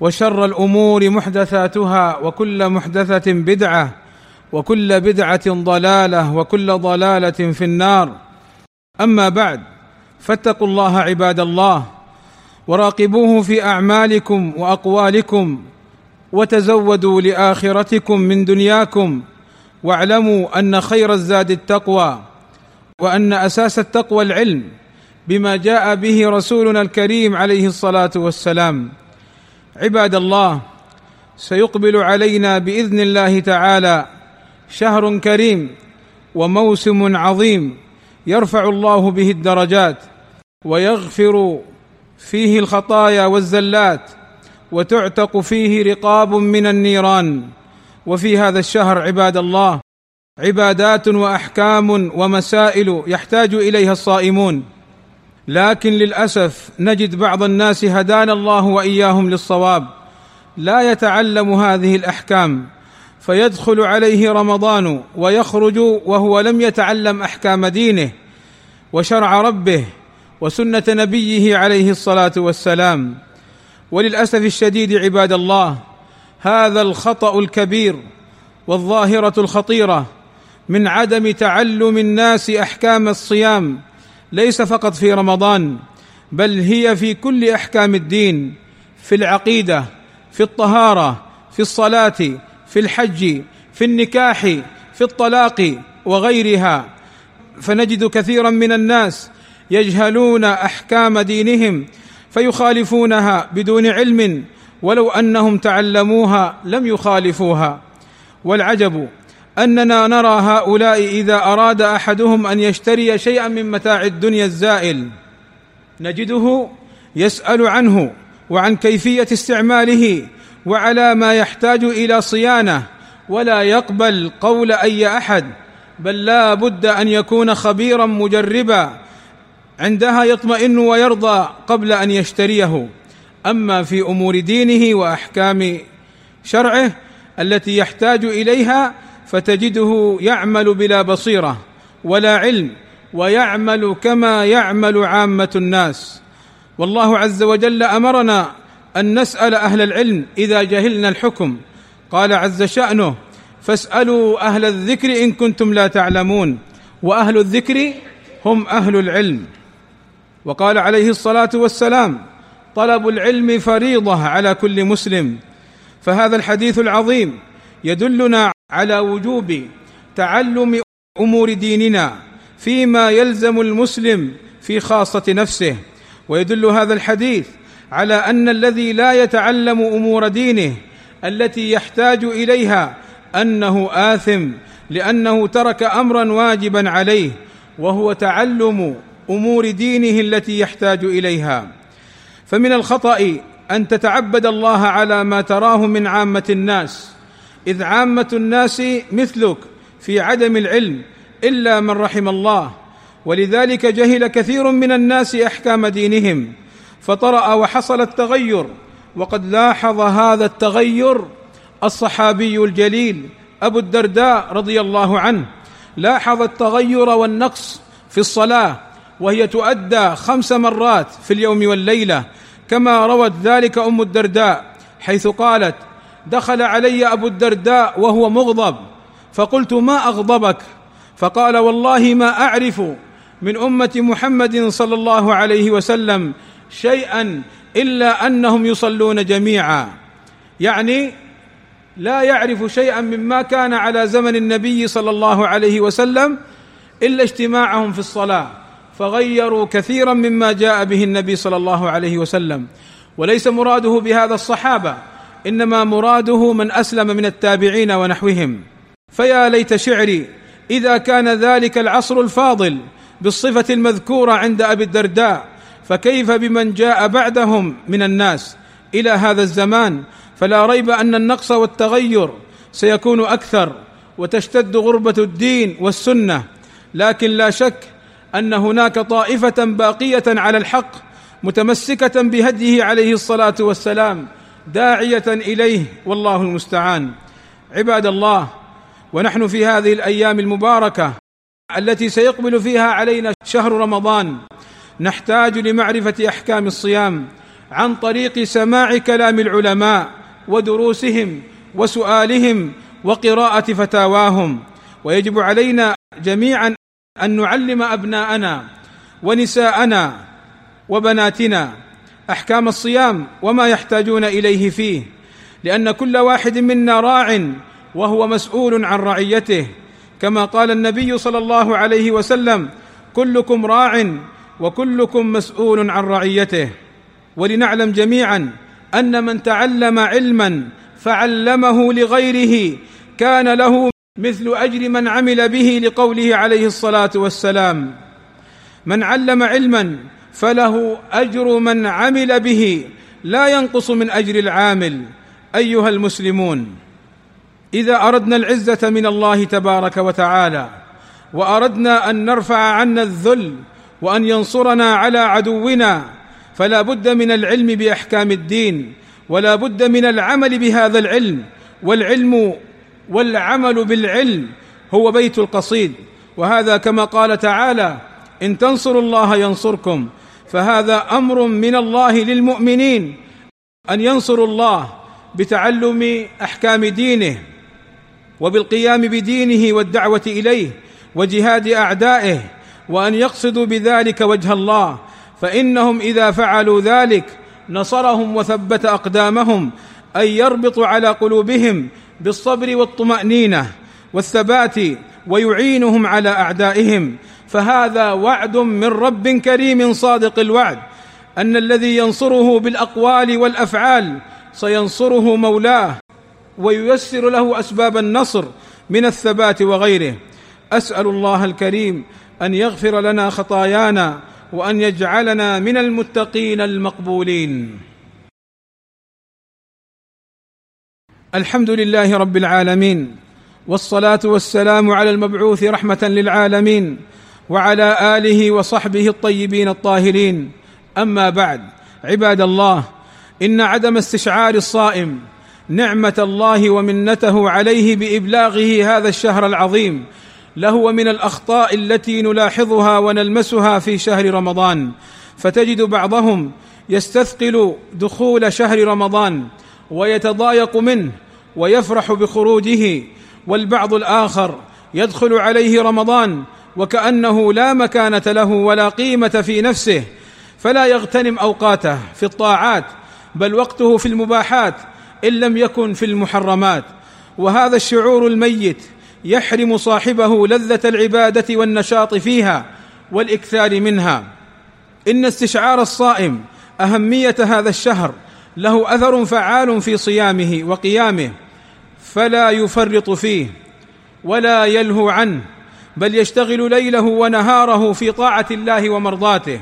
وشر الأمور محدثاتها وكل محدثة بدعة وكل بدعة ضلالة وكل ضلالة في النار. أما بعد فاتقوا الله عباد الله وراقبوه في أعمالكم وأقوالكم وتزودوا لآخرتكم من دنياكم واعلموا أن خير الزاد التقوى وأن أساس التقوى العلم بما جاء به رسولنا الكريم عليه الصلاة والسلام. عباد الله سيقبل علينا بإذن الله تعالى شهر كريم وموسم عظيم يرفع الله به الدرجات ويغفر فيه الخطايا والزلات وتعتق فيه رقاب من النيران. وفي هذا الشهر عباد الله عبادات وأحكام ومسائل يحتاج إليها الصائمون. لكن للأسف نجد بعض الناس هدانا الله وإياهم للصواب لا يتعلم هذه الأحكام فيدخل عليه رمضان ويخرج وهو لم يتعلم أحكام دينه وشرع ربه وسنة نبيه عليه الصلاة والسلام. وللأسف الشديد عباد الله هذا الخطأ الكبير والظاهرة الخطيرة من عدم تعلم الناس أحكام الصيام ليس فقط في رمضان بل هي في كل أحكام الدين في العقيدة في الطهارة في الصلاة في الحج في النكاح في الطلاق وغيرها. فنجد كثيرا من الناس يجهلون أحكام دينهم فيخالفونها بدون علم ولو أنهم تعلموها لم يخالفوها. والعجب أننا نرى هؤلاء إذا أراد أحدهم أن يشتري شيئا من متاع الدنيا الزائل. نجده يسأل عنه وعن كيفية استعماله وعلى ما يحتاج إلى صيانة ولا يقبل قول أي أحد بل لا بد أن يكون خبيرا مجربا عندها يطمئن ويرضى قبل أن يشتريه. أما في أمور دينه وأحكام شرعه التي يحتاج إليها فتجده يعمل بلا بصيرة ولا علم ويعمل كما يعمل عامة الناس. والله عز وجل أمرنا أن نسأل أهل العلم إذا جهلنا الحكم. قال عز شأنه فاسألوا أهل الذكر إن كنتم لا تعلمون وأهل الذكر هم أهل العلم. وقال عليه الصلاة والسلام طلب العلم فريضة على كل مسلم. فهذا الحديث العظيم يدلنا على وجوب تعلم أمور ديننا فيما يلزم المسلم في خاصة نفسه. ويدل هذا الحديث على أن الذي لا يتعلم أمور دينه التي يحتاج إليها أنه آثم لأنه ترك أمرا واجبا عليه وهو تعلم أمور دينه التي يحتاج إليها. فمن الخطأ أن تتعبد الله على ما تراه من عامة الناس. إذ عامة الناس مثلك في عدم العلم إلا من رحم الله. ولذلك جهل كثير من الناس أحكام دينهم فطرأ وحصل التغير وقد لاحظ هذا التغير الصحابي الجليل أبو الدرداء رضي الله عنه. لاحظ التغير والنقص في الصلاة وهي تؤدى خمس مرات في اليوم والليلة كما روت ذلك أم الدرداء حيث قالت دخل علي أبو الدرداء وهو مغضب فقلت ما أغضبك؟ فقال والله ما أعرف من أمة محمد صلى الله عليه وسلم شيئا إلا أنهم يصلون جميعا. يعني لا يعرف شيئا مما كان على زمن النبي صلى الله عليه وسلم إلا اجتماعهم في الصلاة فغيروا كثيرا مما جاء به النبي صلى الله عليه وسلم. وليس مراده بهذا الصحابة. إنما مراده من أسلم من التابعين ونحوهم. فيا ليت شعري إذا كان ذلك العصر الفاضل بالصفة المذكورة عند أبي الدرداء فكيف بمن جاء بعدهم من الناس إلى هذا الزمان؟ فلا ريب أن النقص والتغير سيكون أكثر وتشتد غربة الدين والسنة. لكن لا شك أن هناك طائفة باقية على الحق متمسكة بهديه عليه الصلاة والسلام داعية إليه والله المستعان. عباد الله ونحن في هذه الأيام المباركة التي سيقبل فيها علينا شهر رمضان نحتاج لمعرفة أحكام الصيام عن طريق سماع كلام العلماء ودروسهم وسؤالهم وقراءة فتاواهم. ويجب علينا جميعا أن نعلم أبناءنا ونساءنا وبناتنا أحكام الصيام وما يحتاجون إليه فيه لأن كل واحد منا راع وهو مسؤول عن رعيته. كما قال النبي صلى الله عليه وسلم كلكم راع وكلكم مسؤول عن رعيته. ولنعلم جميعا أن من تعلم علما فعلمه لغيره كان له مثل أجر من عمل به لقوله عليه الصلاة والسلام. من علم علما فله أجر من عمل به لا ينقص من أجر العامل. أيها المسلمون إذا أردنا العزة من الله تبارك وتعالى وأردنا أن نرفع عنا الذل وأن ينصرنا على عدونا فلا بد من العلم بأحكام الدين ولا بد من العمل بهذا العلم. والعلم والعمل بالعلم هو بيت القصيد. وهذا كما قال تعالى إن تنصروا الله ينصركم فهذا أمر من الله للمؤمنين أن ينصروا الله بتعلم أحكام دينه وبالقيام بدينه والدعوة إليه وجهاد أعدائه وأن يقصدوا بذلك وجه الله فإنهم إذا فعلوا ذلك نصرهم وثبت أقدامهم أي يربط على قلوبهم بالصبر والطمأنينة والثبات ويعينهم على أعدائهم فهذا وعد من رب كريم صادق الوعد. أن الذي ينصره بالأقوال والأفعال سينصره مولاه وييسر له أسباب النصر من الثبات وغيره. أسأل الله الكريم أن يغفر لنا خطايانا وأن يجعلنا من المتقين المقبولين. الحمد لله رب العالمين والصلاة والسلام على المبعوث رحمة للعالمين وعلى آله وصحبه الطيبين الطاهرين. أما بعد عباد الله إن عدم استشعار الصائم نعمة الله ومنته عليه بإبلاغه هذا الشهر العظيم لهو من الأخطاء التي نلاحظها ونلمسها في شهر رمضان. فتجد بعضهم يستثقل دخول شهر رمضان ويتضايق منه ويفرح بخروجه والبعض الآخر يدخل عليه رمضان وكأنه لا مكانة له ولا قيمة في نفسه فلا يغتنم أوقاته في الطاعات بل وقته في المباحات إن لم يكن في المحرمات. وهذا الشعور الميت يحرم صاحبه لذة العبادة والنشاط فيها والإكثار منها. إن استشعار الصائم أهمية هذا الشهر له أثر فعال في صيامه وقيامه فلا يفرط فيه ولا يلهو عنه. بل يشتغل ليله ونهاره في طاعة الله ومرضاته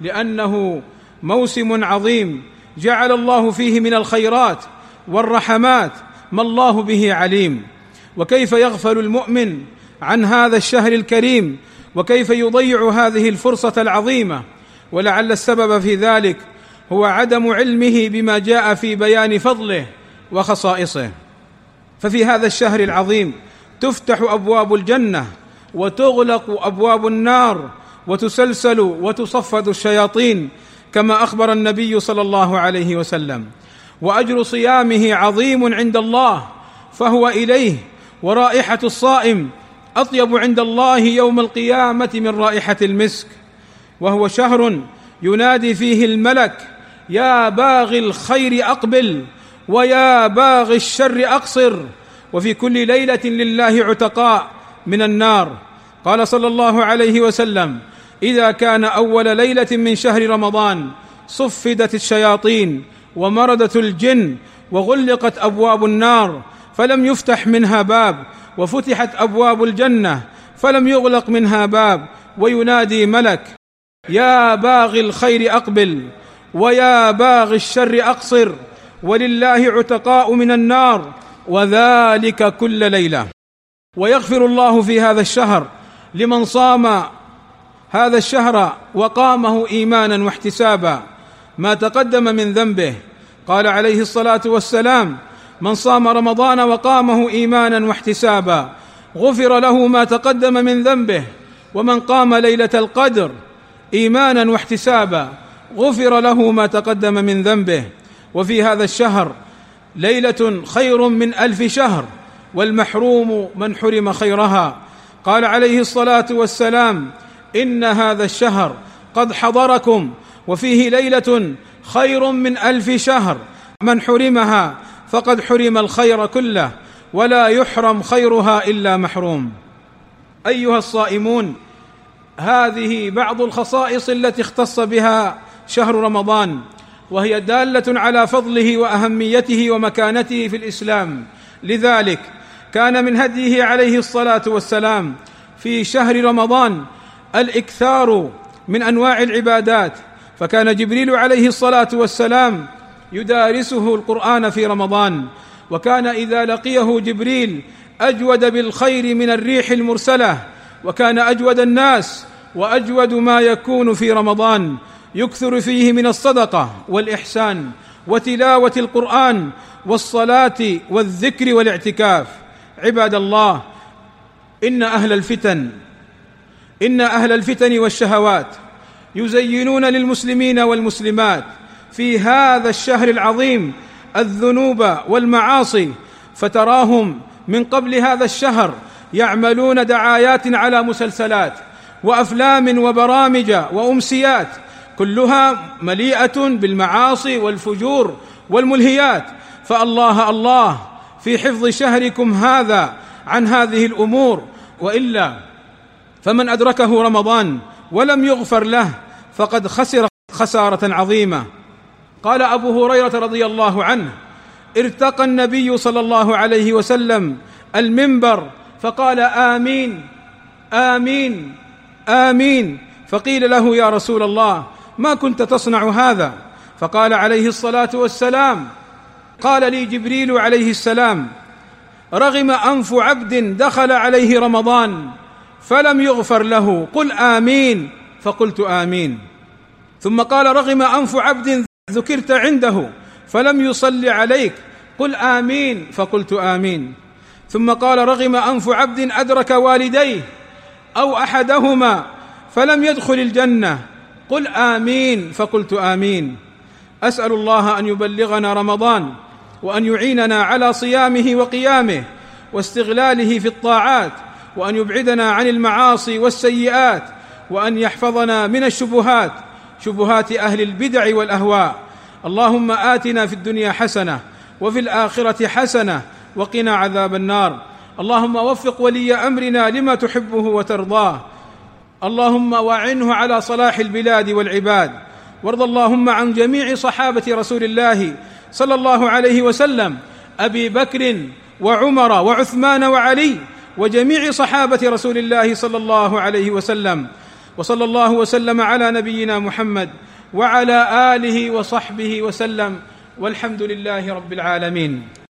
لأنه موسم عظيم جعل الله فيه من الخيرات والرحمات ما الله به عليم. وكيف يغفل المؤمن عن هذا الشهر الكريم؟ وكيف يضيع هذه الفرصة العظيمة؟ ولعل السبب في ذلك هو عدم علمه بما جاء في بيان فضله وخصائصه. ففي هذا الشهر العظيم تفتح أبواب الجنة وتغلق أبواب النار وتسلسل وتصفد الشياطين كما أخبر النبي صلى الله عليه وسلم. وأجر صيامه عظيم عند الله فهو إليه ورائحة الصائم أطيب عند الله يوم القيامة من رائحة المسك. وهو شهر ينادي فيه الملك يا باغي الخير أقبل ويا باغي الشر أقصر وفي كل ليلة لله عتقاء. من النار. قال صلى الله عليه وسلم إذا كان أول ليلة من شهر رمضان صفدت الشياطين ومردت الجن وغلقت أبواب النار فلم يفتح منها باب وفتحت أبواب الجنة فلم يغلق منها باب وينادي ملك يا باغي الخير أقبل ويا باغي الشر أقصر ولله عتقاء من النار وذلك كل ليلة. ويغفر الله في هذا الشهر لمن صام هذا الشهر وقامه إيمانا واحتسابا ما تقدم من ذنبه. قال عليه الصلاة والسلام من صام رمضان وقامه إيمانا واحتسابا غفر له ما تقدم من ذنبه ومن قام ليلة القدر إيمانا واحتسابا غفر له ما تقدم من ذنبه. وفي هذا الشهر ليلة خير من ألف شهر. والمحروم من حرم خيرها. قال عليه الصلاة والسلام إن هذا الشهر قد حضركم وفيه ليلة خير من ألف شهر. من حرمها فقد حرم الخير كله ولا يحرم خيرها إلا محروم. أيها الصائمون هذه بعض الخصائص التي اختص بها شهر رمضان وهي دالة على فضله وأهميته ومكانته في الإسلام. لذلك كان من هديه عليه الصلاة والسلام في شهر رمضان الإكثار من أنواع العبادات. فكان جبريل عليه الصلاة والسلام يدارسه القرآن في رمضان. وكان إذا لقيه جبريل أجود بالخير من الريح المرسلة. وكان أجود الناس وأجود ما يكون في رمضان. يكثر فيه من الصدقة والإحسان وتلاوة القرآن والصلاة والذكر والاعتكاف. عباد الله إن أهل الفتن إن أهل الفتن والشهوات يزينون للمسلمين والمسلمات في هذا الشهر العظيم الذنوب والمعاصي فتراهم من قبل هذا الشهر يعملون دعايات على مسلسلات وأفلام وبرامج وأمسيات كلها مليئة بالمعاصي والفجور والملهيات. فالله الله في حفظ شهركم هذا عن هذه الأمور وإلا فمن أدركه رمضان ولم يغفر له فقد خسر خسارة عظيمة. قال أبو هريرة رضي الله عنه ارتقى النبي صلى الله عليه وسلم المنبر فقال آمين آمين آمين. فقيل له يا رسول الله ما كنت تصنع هذا؟ فقال عليه الصلاة والسلام قال لي جبريل عليه السلام رغم أنف عبد دخل عليه رمضان فلم يغفر له قل آمين فقلت آمين. ثم قال رغم أنف عبد ذكرت عنده فلم يصل عليك قل آمين فقلت آمين. ثم قال رغم أنف عبد أدرك والديه أو أحدهما فلم يدخل الجنة قل آمين فقلت آمين. أسأل الله أن يبلغنا رمضان وأن يعيننا على صيامه وقيامه واستغلاله في الطاعات وأن يبعدنا عن المعاصي والسيئات وأن يحفظنا من الشبهات شبهات أهل البدع والأهواء. اللهم آتنا في الدنيا حسنة وفي الآخرة حسنة وقنا عذاب النار. اللهم وفق ولي أمرنا لما تحبه وترضاه. اللهم وأعنه على صلاح البلاد والعباد. وارض اللهم عن جميع صحابة رسول الله صلى الله عليه وسلم أبي بكر وعمر وعثمان وعلي وجميع صحابة رسول الله صلى الله عليه وسلم. وصلى الله وسلم على نبينا محمد وعلى آله وصحبه وسلم. والحمد لله رب العالمين.